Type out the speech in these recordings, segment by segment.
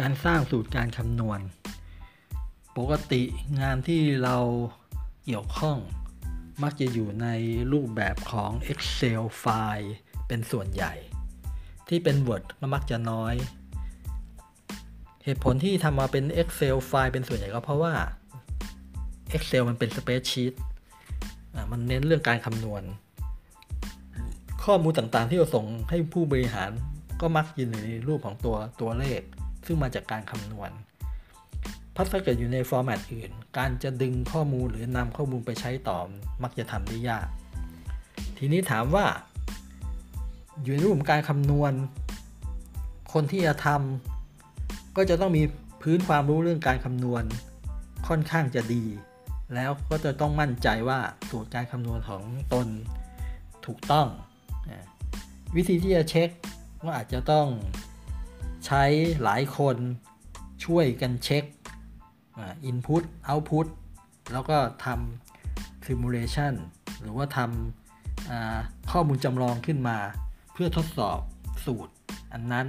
การสร้างสูตรการคำนวณ ปกติงานที่เราเกี่ยวข้อง มักจะอยู่ในรูปแบบของ Excel ไฟล์เป็นส่วนใหญ่ ที่เป็น Word ก็มักจะน้อย เหตุผลที่ทำมาเป็น Excel ไฟล์เป็นส่วนใหญ่ก็เพราะว่า Excel มันเป็น Spreadsheet มันเน้นเรื่องการคำนวณ ข้อมูลต่างๆที่เราส่งให้ผู้บริหารก็มักอยู่ในรูปของตัวตัวเลข ซึ่งมาจากการคำนวณพัถ้าเกิดอยู่ในฟอร์แมตอื่น การจะดึงข้อมูลหรือนำข้อมูลไปใช้ต่อมักจะทำได้ยาก ทีนี้ถามว่า อยู่ในรูปของการคำนวณ คนที่จะทำก็จะต้องมีพื้นความรู้เรื่องการคำนวณค่อนข้างจะดี แล้วก็จะต้องมั่นใจว่าสูตรการคำนวณของตนถูกต้อง วิธีที่จะเช็คก็อาจจะต้อง ใช้หลายคนช่วยกันเช็ค input output แล้วก็ทำ simulation หรือว่าทำข้อมูลจำลองขึ้นมา เพื่อทดสอบสูตรอันนั้น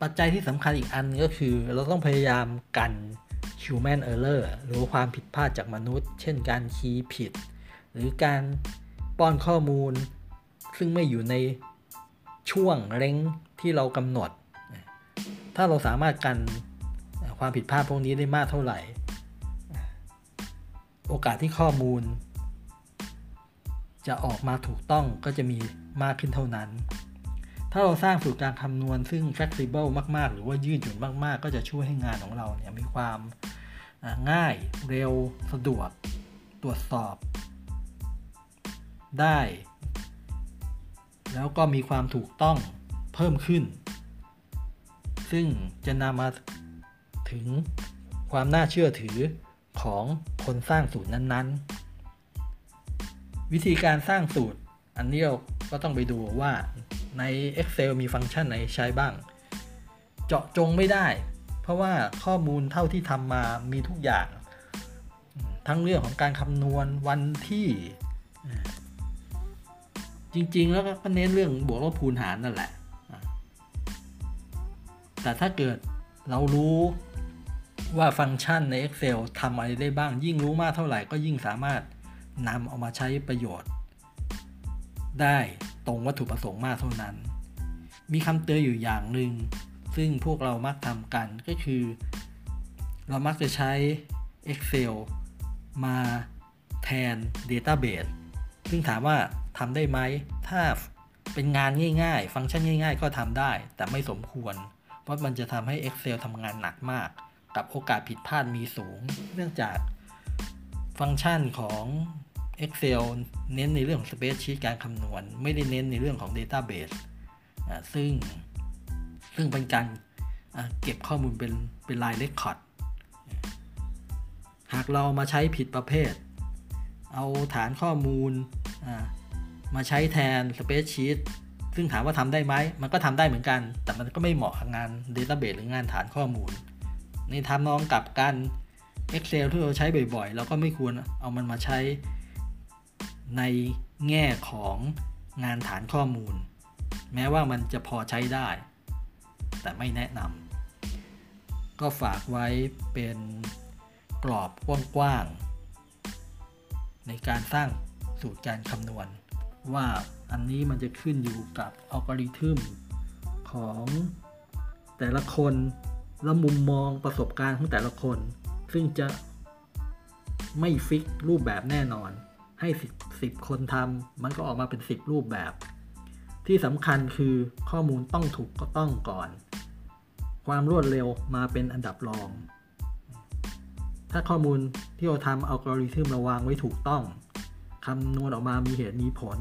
ปัจจัยที่สำคัญอีกอันก็คือเราต้องพยายามกัน human error หรือความผิดพลาดจากมนุษย์ เช่นการคีย์ผิด หรือการป้อนข้อมูล ซึ่งไม่อยู่ใน ช่วงเร่งที่เรากำหนด ถ้าเราสามารถกันความผิดพลาดพวกนี้ได้มากเท่าไหร่ โอกาสที่ข้อมูล จะออกมาถูกต้องก็จะมีมากขึ้นเท่านั้น ถ้าเราสร้างสูตรการคำนวณซึ่ง flexible มาก ๆ หรือว่ายืดหยุ่นมาก ๆ ก็จะช่วยให้งานของเราเนี่ยมีความง่ายเร็วสะดวกตรวจสอบ ได้ แล้วก็มีความถูกต้องเพิ่มขึ้น ซึ่งจะนำมาถึงความน่าเชื่อถือของคนสร้างสูตรนั้นๆ วิธีการสร้างสูตร อันนี้เราก็ต้องไปดูว่าใน Excel มีฟังก์ชันไหนใช้บ้าง เจาะจงไม่ได้ เพราะว่าข้อมูลเท่าที่ทำมามีทุกอย่าง ทั้งเรื่องของการคำนวณวันที่ จริง ๆ แล้วก็เน้นเรื่องบวกลบคูณหารนั่นแหละ แต่ถ้าเกิดเรารู้ว่าฟังก์ชันใน Excel ทำอะไรได้บ้าง ยิ่งรู้มากเท่าไหร่ก็ยิ่งสามารถนำเอามาใช้ประโยชน์ ได้ตรงวัตถุประสงค์มากเท่านั้น มีคำเตือนอยู่อย่างหนึ่ง ซึ่งพวกเรามักทำกันก็คือ เรามักจะใช้ Excel มาแทน Database ซึ่งถามว่า ทำได้ไหมถ้าเป็นงานง่าย ๆ ฟังก์ชันง่าย ๆ ก็ทำได้ แต่ไม่สมควร เพราะมันจะทำให้ Excel ทำงานหนักมาก กับโอกาสผิดพลาดมีสูง เนื่องจากฟังก์ชันของ Excel เน้นในเรื่องของ Spreadsheet การคำนวณ ไม่ได้เน้นในเรื่องของ Database ซึ่งซึ่งเป็นการเก็บข้อมูลเป็นเป็นลายเลคคอร์ดหากเรามาใช้ผิดประเภท เอาฐานข้อมูล มาใช้แทน Spreadsheet ซึ่งถามว่าทำได้ไหม มันก็ทำได้เหมือนกัน แต่มันก็ไม่เหมาะกับงาน Database หรืองานฐานข้อมูล ในทำนองกับการ Excel ที่เราใช้บ่อยๆ เราก็ไม่ควรเอามันมาใช้ ในแง่ของงานฐานข้อมูล แม้ว่ามันจะพอใช้ได้ แต่ไม่แนะนำก็ฝากไว้เป็นกรอบกว้างๆในการสร้างสูตรการคำนวณ ว่าอันนี้มันจะขึ้นอยู่กับอัลกอริทึมของแต่ละคนและมุมมองประสบการณ์ของแต่ละคน ซึ่งจะไม่ฟิกรูปแบบแน่นอน ให้สิบคนทำมันก็ออกมาเป็นสิบรูปแบบ ที่สำคัญคือข้อมูลต้องถูกก็ต้องก่อน ความรวดเร็วมาเป็นอันดับรอง ถ้าข้อมูลที่เราทำอัลกอริทึมเระวางไว้ถูกต้อง คำนวณออกมามีเหตุมีผล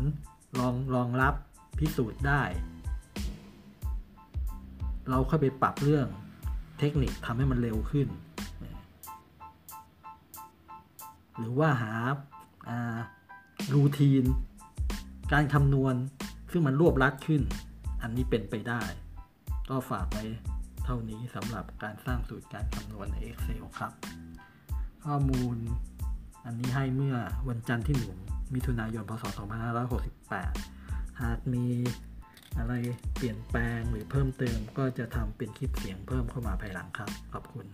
รองรองรับพิสูจน์ได้ เราค่อยไปปรับเรื่องเทคนิคทำให้มันเร็วขึ้น หรือว่าหารูทีน การคำนวณซึ่งมันรวบรัดขึ้น อันนี้เป็นไปได้ ก็ฝากไว้เท่านี้สำหรับการสร้างสูตรการคำนวณใน Excel ครับ ข้อมูลอันนี้ให้เมื่อวันจันทร์ที่หนึ่ง มิถุนายนพศ 2568 หากมีอะไรเปลี่ยนแปลงหรือเพิ่มเติมก็จะทำเป็นคลิปเสียงเพิ่มเข้ามาภายหลังครับ ขอบคุณ